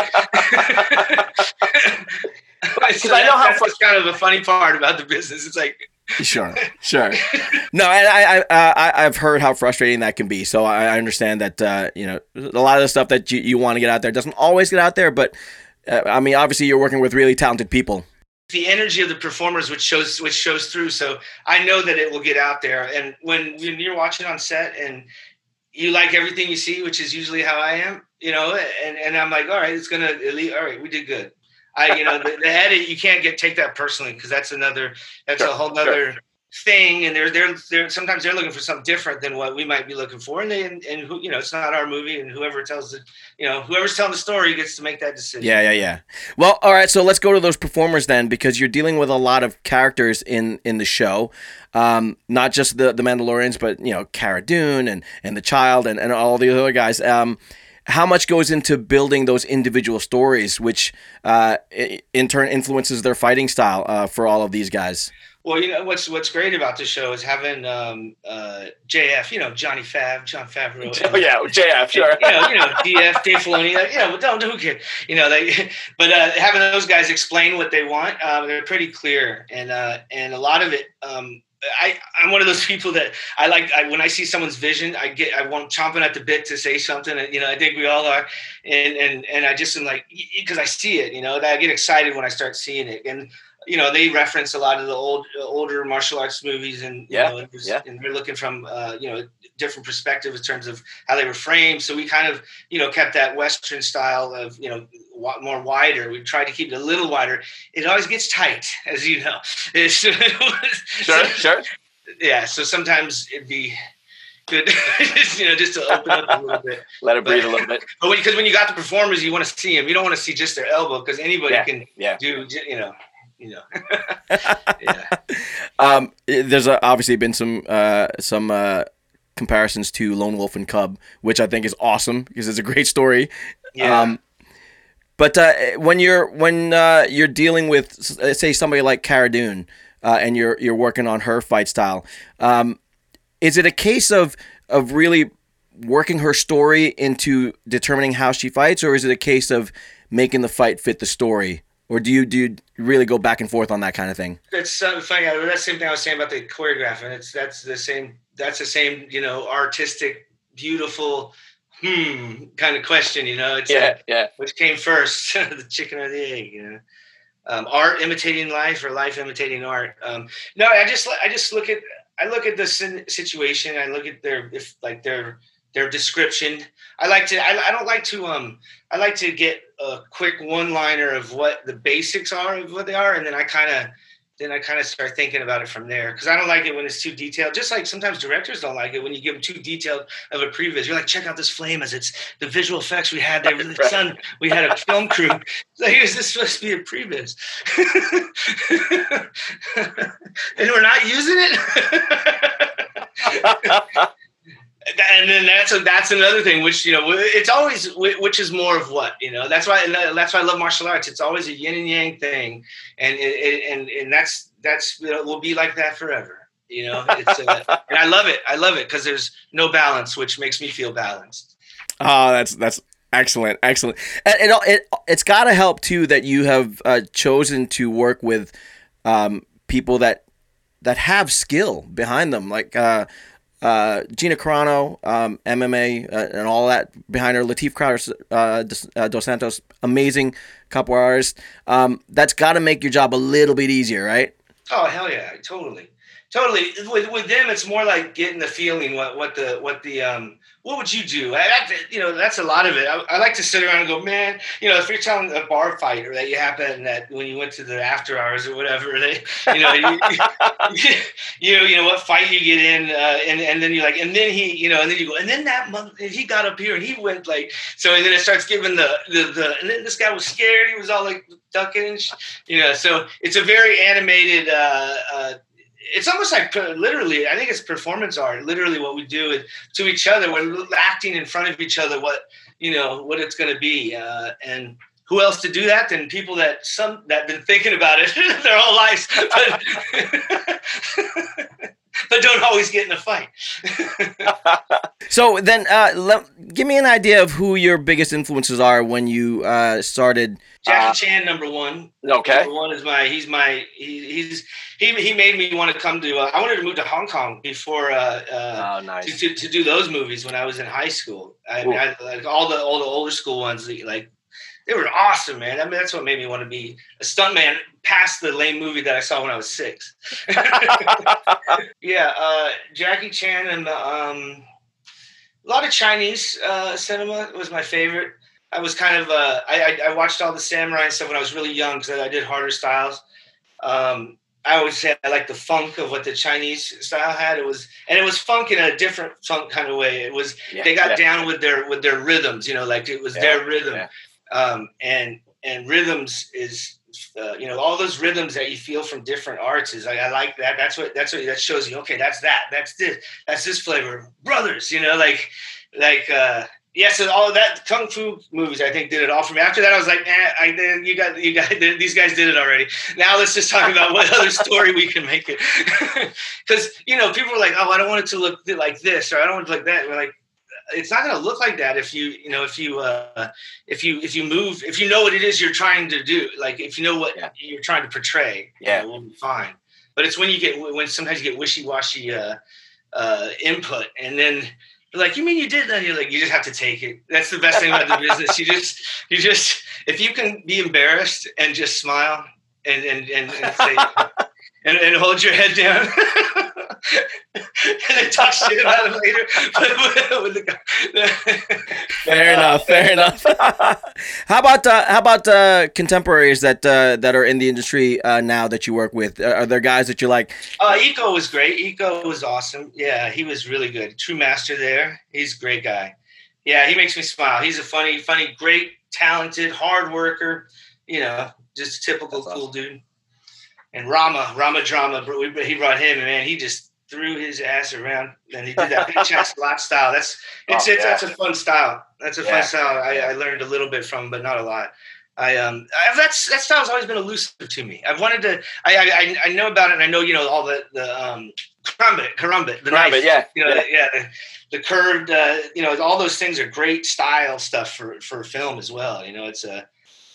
Speaker 5: Because I know how
Speaker 2: that's kind of the funny part about the business. It's like
Speaker 4: Sure, sure. No, and I, I, I, I've heard how frustrating that can be. So I, I understand that uh, you know a lot of the stuff that you, you want to get out there doesn't always get out there. But uh, I mean, obviously, you're working with really talented people.
Speaker 2: The energy of the performers which shows which shows through. So i know that it will get out there. And when, when you're watching on set and you like everything you see which is usually how i am you know and, and i'm like all right it's gonna elite all right we did good. I you know the, the edit you can't get take that personally because that's another that's
Speaker 5: Sure,
Speaker 2: a whole nother thing and they're they're they're sometimes they're looking for something different than what we might be looking for and they and, and who you know it's not our movie and whoever tells it you know whoever's telling the story gets to make that decision
Speaker 4: Yeah, yeah, yeah. Well, all right. So let's go to those performers then, because you're dealing with a lot of characters in in the show, um, not just the the Mandalorians, but you know, Cara Dune and and the child and and all the other guys. Um, how much goes into building those individual stories, which uh, in turn influences their fighting style uh, for all of these guys?
Speaker 2: Well you know what's what's great about the show is having um uh jf you know johnny fav Jon Favreau.
Speaker 5: Oh yeah, JF, sure.
Speaker 2: you know, you know, DF, Dave Filoni, uh, you know, don't who cares, you know, they, but uh, having those guys explain what they want, uh, they're pretty clear, and uh, and a lot of it, um, I I'm one of those people that I like I, when I see someone's vision, I get I want chomping at the bit to say something, and you know, I think we all are, and and and I just am like because I see it, you know, that I get excited when I start seeing it, and you know they reference a lot of the old older martial arts movies and you
Speaker 5: Yeah,
Speaker 2: know, it was-
Speaker 5: yeah.
Speaker 2: and they're looking from uh, you know different perspective in terms of how they were framed so we kind of you know kept that western style of you know more wider we tried to keep it a little wider it always gets tight as you know
Speaker 5: Sure, sure.
Speaker 2: yeah so sometimes it'd be good you know just to open up a little bit
Speaker 5: Let it breathe a little bit.
Speaker 2: but because when you got the performers you want to see them you don't want to see just their elbow because anybody
Speaker 5: Yeah,
Speaker 2: can
Speaker 5: yeah.
Speaker 2: do you know you know. Yeah.
Speaker 4: Um, there's obviously been some uh, some uh, comparisons to Lone Wolf and Cub, which I think is awesome because it's a great story.
Speaker 2: yeah.
Speaker 4: Um, but uh, when you're when uh, you're dealing with uh, say somebody like Cara Dune, uh, and you're you're working on her fight style, um, is it a case of of really working her story into determining how she fights, or is it a case of making the fight fit the story, or do you do you really go back and forth on that kind of thing?
Speaker 2: That's uh, funny. I- That's the same thing I was saying about the choreographing. It's that's the same. That's the same. You know, artistic, beautiful, hmm, kind of question. You know, it's
Speaker 5: Yeah,
Speaker 2: like,
Speaker 5: yeah.
Speaker 2: which came first, the chicken or the egg? You know, um, art imitating life or life imitating art. Um, no, I just I just look at I look at the situation. I look at their if like their their description. I like to. I, I don't like to. Um, I like to get a quick one liner of what the basics are of what they are, and then I kind of then I kind of start thinking about it from there because I don't like it when it's too detailed. Just like sometimes directors don't like it when you give them too detailed of a previs. You're like, check out this flame as it's the visual effects we had there. The sun, we had a film crew. Like, is this supposed to be a previs? and we're not using it. and then that's a, that's another thing which you know it's always which is more of what you know? That's why that's why I love martial arts. It's always a yin and yang thing and and and that's that's you know, will be like that forever you know? It's uh, and I love it. I love it because there's no balance which makes me feel balanced.
Speaker 4: Oh, that's that's excellent, excellent. And it it it's got to help too that you have uh, chosen to work with um, people that that have skill behind them, like uh, uh, Gina Carano, um, MMA, uh, and all that behind her. Lateef Crowder, uh, Dos, uh, Santos, amazing couple artists. Um, that's got to make your job a little bit easier, right?
Speaker 2: Oh hell yeah, totally, totally. With with them, it's more like getting the feeling what what the what the um what would you do? I, you know, that's a lot of it. I, I like to sit around and go, man. You know, if you're telling a bar fight or that you happened that when you went to the after hours or whatever, they, you know, you, you, you know what fight you get in, uh, and and then you're like, and then he, you know, and then you go, and then that month he got up here and he went like, so and then it starts giving the the, the and then this guy was scared. He was all like ducking, you know. So it's a very animated. Uh, uh, it's almost like literally. I think it's performance art. Literally, what we do to each other. We're acting in front of each other. What you know, what it's going to be, uh, and who else to do that than people that some that been thinking about it their whole lives, but, but don't always get in a fight.
Speaker 4: So then, uh, let, give me an idea of who your biggest influences are when you uh, started.
Speaker 2: Jackie
Speaker 5: Uh,
Speaker 2: Chan, number one.
Speaker 5: Okay.
Speaker 2: Number one is my. He's my. He, he's he. He made me want to come to. Uh, I wanted to move to Hong Kong before. Uh, uh,
Speaker 5: Oh, nice.
Speaker 2: to, to, to do those movies when I was in high school. I,
Speaker 5: Cool.
Speaker 2: I like all the all the older school ones. Like they were awesome, man. I mean, that's what made me want to be a stuntman. Past the lame movie that I saw when I was six. yeah, uh, Jackie Chan and um, a lot of Chinese uh, cinema was my favorite. I was kind of uh, I, I I watched all the samurai stuff when I was really young because I did harder styles. Um, I always say I like the funk of what the Chinese style had. It was, and it was funk in a different funk kind of way. It was
Speaker 5: Yeah,
Speaker 2: they got
Speaker 5: yeah.
Speaker 2: down with their with their rhythms, you know, like it was
Speaker 5: Yeah,
Speaker 2: their rhythm. Um, and and rhythms is, uh, you know, all those rhythms that you feel from different arts is I, I like that. That's what that's what that shows you. Okay, that's that. That's this. That's this flavor. Brothers, you know, like like. uh yeah, so all that kung fu movies, I think, did it all for me. After that, I was like, eh, I did. You got, you got. These guys did it already. Now let's just talk about what other story we can make it. Because you know, people are like, oh, I don't want it to look like this, or I don't want it to look like that. We're like, it's not going to look like that if you, you know, if you, uh, if you, if you move, if you know what it is you're trying to do. Like if you know what
Speaker 5: Yeah.
Speaker 2: you're trying to portray, you
Speaker 5: Yeah.
Speaker 2: know, we'll be fine. But it's when you get when sometimes you get wishy washy uh, uh, input, and then like, "You mean you did that?" You're like, "You just have to take it." That's the best thing about the business. You just, you just, if you can be embarrassed and just smile and and and, and say, and, and hold your head down. and then talk shit about it later.
Speaker 4: Fair enough. Fair enough. how about uh, how about uh, contemporaries that uh, that are in the industry uh, now that you work with? Are there guys that you like?
Speaker 2: Uh, Iko was great. Iko was awesome. Yeah, he was really good. True master there. He's a great guy. Yeah, he makes me smile. He's a funny, funny, great, talented, hard worker. You know, just typical
Speaker 5: That's
Speaker 2: cool dude. And Rama, Rama Drama, he brought him, and man, he just threw his ass around, and he did that big chest lot style. That's it's,
Speaker 5: Oh,
Speaker 2: it's
Speaker 5: yeah.
Speaker 2: that's a fun style. That's a
Speaker 5: Yeah.
Speaker 2: fun style. I, I learned a little bit from, but not a lot. I um I, that's that style's always been elusive to me. I've wanted to. I I, I know about it. and I know you know all the the um karambit, karambit, the
Speaker 5: Right,
Speaker 2: knife.
Speaker 5: yeah,
Speaker 2: You know,
Speaker 5: yeah.
Speaker 2: yeah, the, the curved. Uh, you know, all those things are great style stuff for for film as well. You know, it's a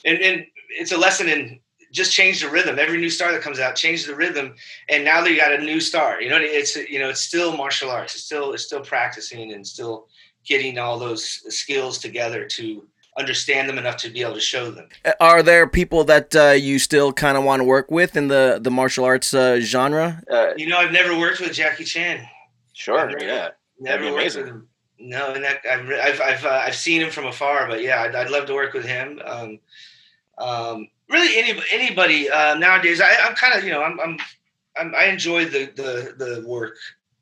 Speaker 2: and, and it's a lesson in just change the rhythm. Every new star that comes out, change the rhythm, and now that you got a new star, you know, it's you know, it's still martial arts. It's still it's still practicing and still getting all those skills together to understand them enough to be able to show them.
Speaker 4: Are there people that uh, you still kind of want to work with in the the martial arts uh, genre?
Speaker 5: Uh,
Speaker 2: You know, I've never worked with Jackie Chan.
Speaker 5: sure,
Speaker 2: Never-
Speaker 5: yeah.
Speaker 2: Never
Speaker 5: be
Speaker 2: worked
Speaker 5: amazing.
Speaker 2: with him. No, and that I've I've I've, uh, I've seen him from afar, but yeah, I'd, I'd love to work with him. Um, um, really, any anybody uh, nowadays, I, I'm kind of you know I'm, I'm I'm I enjoy the the the work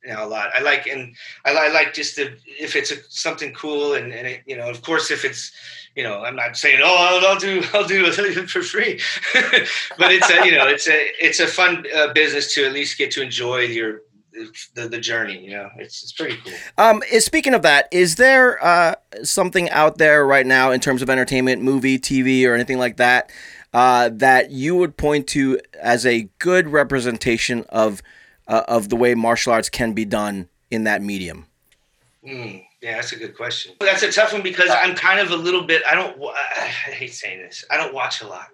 Speaker 2: now a lot. I like and I, I like just the if it's a, something cool and and it, you know of course if it's you know I'm not saying oh I'll, I'll do I'll do it for free, but it's a you know it's a it's a fun uh, business to at least get to enjoy your the, the journey. You know, it's it's pretty cool.
Speaker 4: Um, speaking of that, is there uh, something out there right now in terms of entertainment, movie, TV, or anything like that uh, that you would point to as a good representation of uh, of the way martial arts can be done in that medium?
Speaker 2: Mm, yeah, that's a good question. That's a tough one because I'm kind of a little bit. I don't. I hate saying this. I don't watch a lot.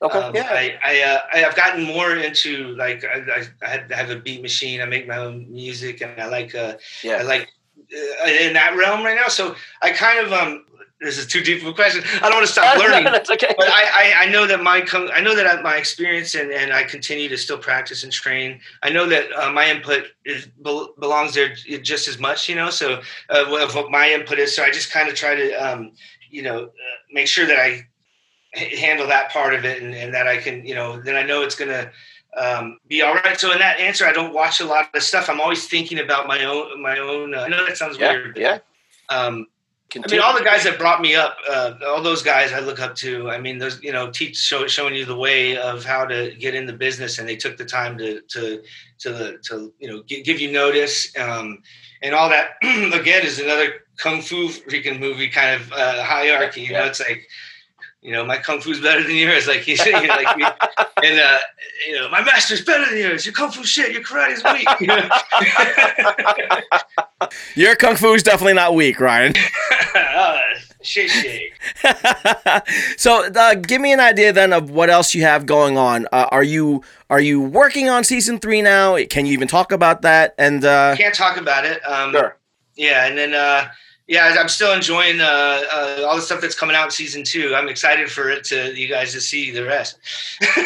Speaker 5: Okay,
Speaker 2: Um,
Speaker 5: yeah.
Speaker 2: I, I, uh, I have gotten more into like I, I, I have a beat machine. I make my own music, and I like uh, I like uh, in that realm right now. So I kind of um. This is too deep of a question. I don't want to stop learning.
Speaker 5: That's okay.
Speaker 2: but I, I, I know that my I know that my experience and, and I continue to still practice and train. I know that uh, my input is, bel- belongs there just as much, you know. So uh, of what my input is, so I just kind of try to, um, you know, uh, make sure that I handle that part of it, and, and that I can, you know, then I know it's gonna um, be all right. So in that answer, I don't watch a lot of stuff. I'm always thinking about my own my own. Uh, I know that sounds
Speaker 5: yeah,
Speaker 2: weird. but,
Speaker 5: yeah.
Speaker 2: Um, I mean, all the guys that brought me up, uh, all those guys I look up to. I mean, those you know, teach show, showing you the way of how to get in the business, and they took the time to to to to you know gi- give you notice, um, and all that. again, is another kung fu freaking movie kind of uh, hierarchy. You know, it's like. You know, my kung fu's better than yours. Like he's you know, like, we- and uh, you know, my master's better than yours. Your kung fu shit. Your karate's weak. You know?
Speaker 4: Your kung fu is definitely not weak, Ryan.
Speaker 2: uh, shit, shit.
Speaker 4: so, uh, give me an idea then of what else you have going on. Uh, are you are you working on season three now? Can you even talk about that? And uh,
Speaker 2: can't talk about it. Um,
Speaker 5: Sure.
Speaker 2: Yeah, and then uh, yeah, I'm still enjoying uh, uh, all the stuff that's coming out in season two. I'm excited for it to you guys to see the rest.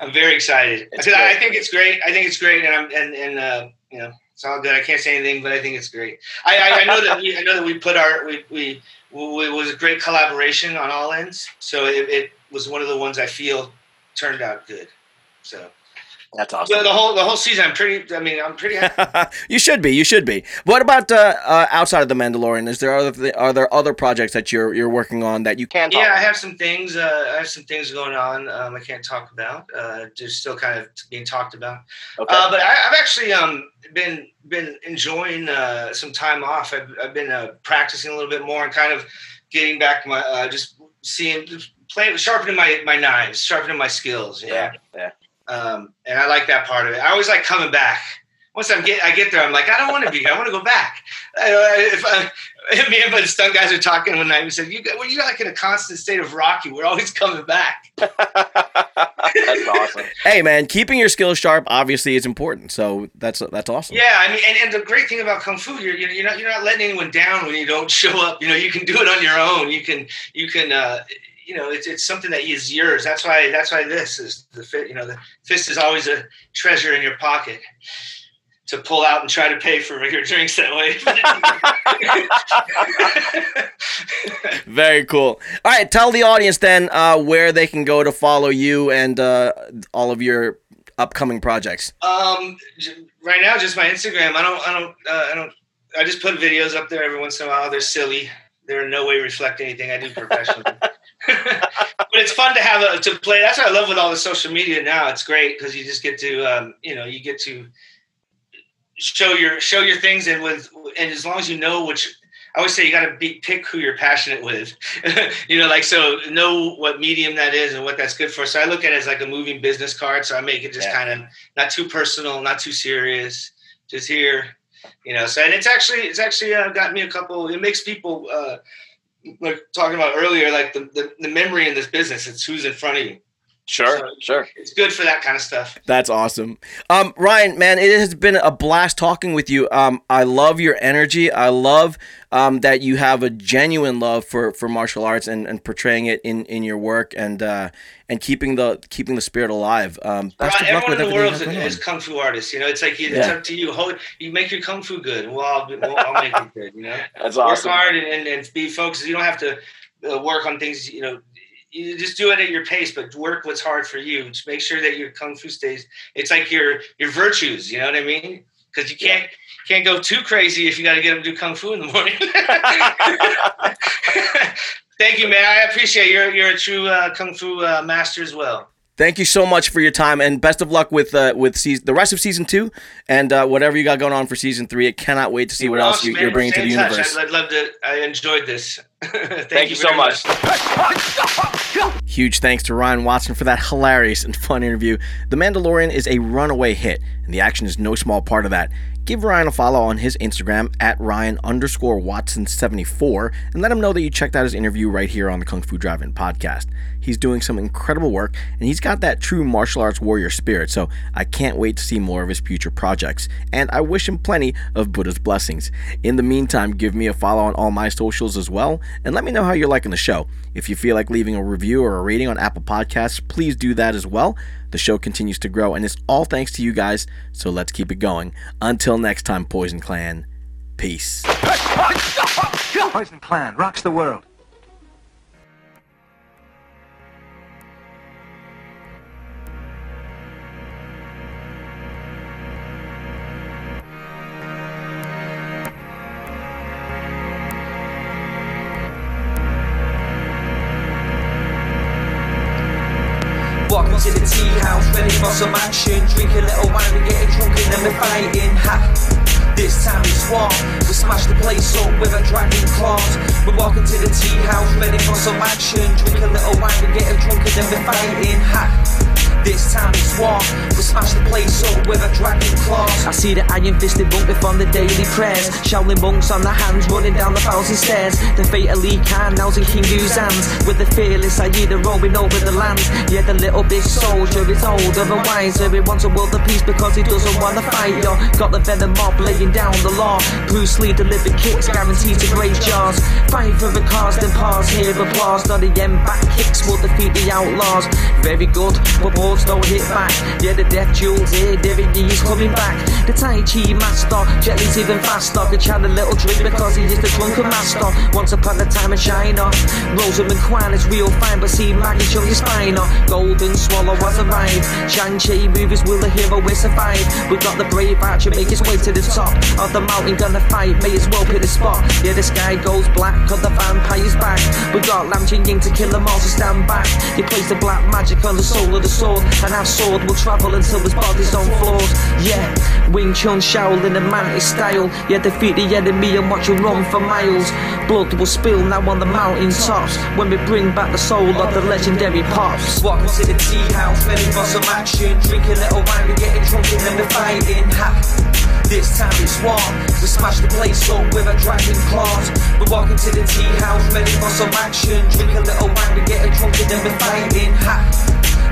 Speaker 2: I'm very excited because I, I think it's great. I think it's great, and I'm and and uh, you know it's all good. I can't say anything, but I think it's great. I, I, I know that we I know that we put our we we, we it was a great collaboration on all ends. So it, it was one of the ones I feel turned out good. So
Speaker 5: That's awesome.
Speaker 2: the, the whole the whole season. I'm pretty. I mean, I'm pretty. happy.
Speaker 4: you should be. You should be. What about uh, uh, outside of the Mandalorian? Is there other th- are there other projects that you're you're working on that you can talk?
Speaker 2: Yeah, I have some things. Uh, I have some things going on. Um, I can't talk about. Uh, just still kind of being talked about.
Speaker 5: Okay.
Speaker 2: Uh, but I, I've actually um, been been enjoying uh, some time off. I've, I've been uh, practicing a little bit more and kind of getting back my uh, just seeing just playing sharpening my my knives, sharpening my skills. You
Speaker 5: yeah. Yeah.
Speaker 2: Um, and I like that part of it. I always like coming back. Once I'm get I get there, I'm like I don't want to be here. I want to go back. I, I- if I, me and my stunt guys are talking one night, we said you got, well, you're like in a constant state of Rocky. We're always coming back.
Speaker 5: That's awesome.
Speaker 4: Hey man, keeping your skills sharp obviously is important. So that's that's awesome.
Speaker 2: Yeah, I mean, and, and the great thing about kung fu, you're you're you're not you're not letting anyone down when you don't show up. You know, you can do it on your own. You can you can uh, you know it's it's something that is yours. That's why that's why this is the fit. You know, the fist is always a treasure in your pocket to pull out and try to pay for your drinks that way.
Speaker 4: Very cool. All right, tell the audience then uh, where they can go to follow you and uh, all of your upcoming projects.
Speaker 2: Um, right now, just my Instagram. I don't, I don't, uh, I don't. I just put videos up there every once in a while. They're silly. They're in no way reflect anything I do professionally. but it's fun to have a to play. That's what I love with all the social media now. It's great because you just get to, um, you know, you get to show your show your things, and with and as long as you know which. I always say you got to be pick who you're passionate with, you know, like so know what medium that is and what that's good for. So I look at it as like a moving business card. So I make it just
Speaker 5: Yeah.
Speaker 2: kind of not too personal, not too serious, just here, you know. So and it's actually it's actually uh, got me a couple. It makes people uh, like talking about earlier, like the, the the memory in this business. It's who's in front of you.
Speaker 5: Sure.
Speaker 2: So-
Speaker 5: Sure.
Speaker 2: It's good for that kind of stuff.
Speaker 4: That's awesome. Um, Ryan, man, it has been a blast talking with you. Um, I love your energy. I love um, that you have a genuine love for, for martial arts and, and portraying it in, in your work and uh, and keeping the keeping the spirit alive. Um, best
Speaker 2: Right,
Speaker 4: of luck
Speaker 2: everyone
Speaker 4: with
Speaker 2: in the world is, is kung fu artists. You know, it's like you, it's
Speaker 4: Yeah.
Speaker 2: up to you. Hold, you make your kung fu good. Well, I'll, we'll, I'll make it good. You know.
Speaker 5: That's
Speaker 2: work
Speaker 5: awesome.
Speaker 2: hard and, and, and be focused. You don't have to uh, work on things, you know, you just do it at your pace, but work what's hard for you. Just make sure that your kung fu stays. It's like your your virtues. You know what I mean? Because you can't can't go too crazy if you got to get them to do kung fu in the morning. Thank you, man. I appreciate you're you're a true uh, kung fu uh, master as well.
Speaker 4: Thank you so much for your time and best of luck with uh, with season, the rest of season two and uh, whatever you got going on for season three. I cannot wait to see what else you, you're bringing to the
Speaker 2: touch.
Speaker 4: universe.
Speaker 2: I'd, I'd love to. I enjoyed this. Thank,
Speaker 5: Thank you so
Speaker 2: very
Speaker 5: much.
Speaker 4: Huge thanks to Ryan Watson for that hilarious and fun interview. The Mandalorian is a runaway hit, and the action is no small part of that. Give Ryan a follow on his Instagram at Ryan underscore Watson74 and let him know that you checked out his interview right here on the Kung Fu Drive In podcast. He's doing some incredible work and he's got that true martial arts warrior spirit, so I can't wait to see more of his future projects. And I wish him plenty of Buddha's blessings. In the meantime, give me a follow on all my socials as well and let me know how you're liking the show. If you feel like leaving a review or a rating on Apple Podcasts, please do that as well. The show continues to grow, and it's all thanks to you guys, so let's keep it going. Until next time, Poison Clan, peace.
Speaker 1: Poison Clan rocks the world.
Speaker 6: Walking to the tea house, ready for some action. Drink a little wine, we getting drunk and then we're fighting. Ha! This time it's war. We smash the place up with a dragon claws. We're walking to the tea house, ready for some action. Drink a little wine, we're getting drunk and then we're fighting. Ha! This time it's war. We smash the place up with a dragon claws. I see the iron fisted monk from the daily prayers. Shaolin monks on their hands running down the thousand stairs. The fate of Lee Khan now's in King Hu's hands. With the fearless Aida rolling over the land. Yeah, the little big soldier is older and wiser. He wants a world of peace because he doesn't want to fight. Yo, got the venom mob laying down the law. Bruce Lee delivered kicks guaranteed to break jaws. Fight for the cause, then pause. Hear applause. Not the end back kicks will defeat the outlaws. Very good, but swords don't hit back. Yeah, the death jewels here, David D's coming back. The Tai Chi master, Jet Li's even faster. Could a little drink because he is the drunken master. Once upon a time in China, Rosamund Kwan is real fine, but see Maggie show your spine. Golden Swallow has arrived. Shang-Chi movies will the hero will survive. We got the brave archer make his way to the top of the mountain, gonna fight. May as well pick the spot. Yeah, the sky goes black, cause the vampire's back. We got Lam Ching Ying to kill them all, so stand back. He plays the black magic on the soul of the sword, and our sword will travel until his body's on floors. Yeah, Wing Chun Shaolin and Mantis style. Yeah, defeat the enemy and watch him run for miles. Blood will spill now on the mountain tops when we bring back the soul of the legendary pops. Welcome to the tea house, ready for some action. Drink a little wine, we getting drunk and then we're fighting. Ha. This time it's war. We smash the place up with a dragon claws. We're walking to the tea house, ready for some action. Drink a little wine, we getting drunk and then we're fighting. Ha.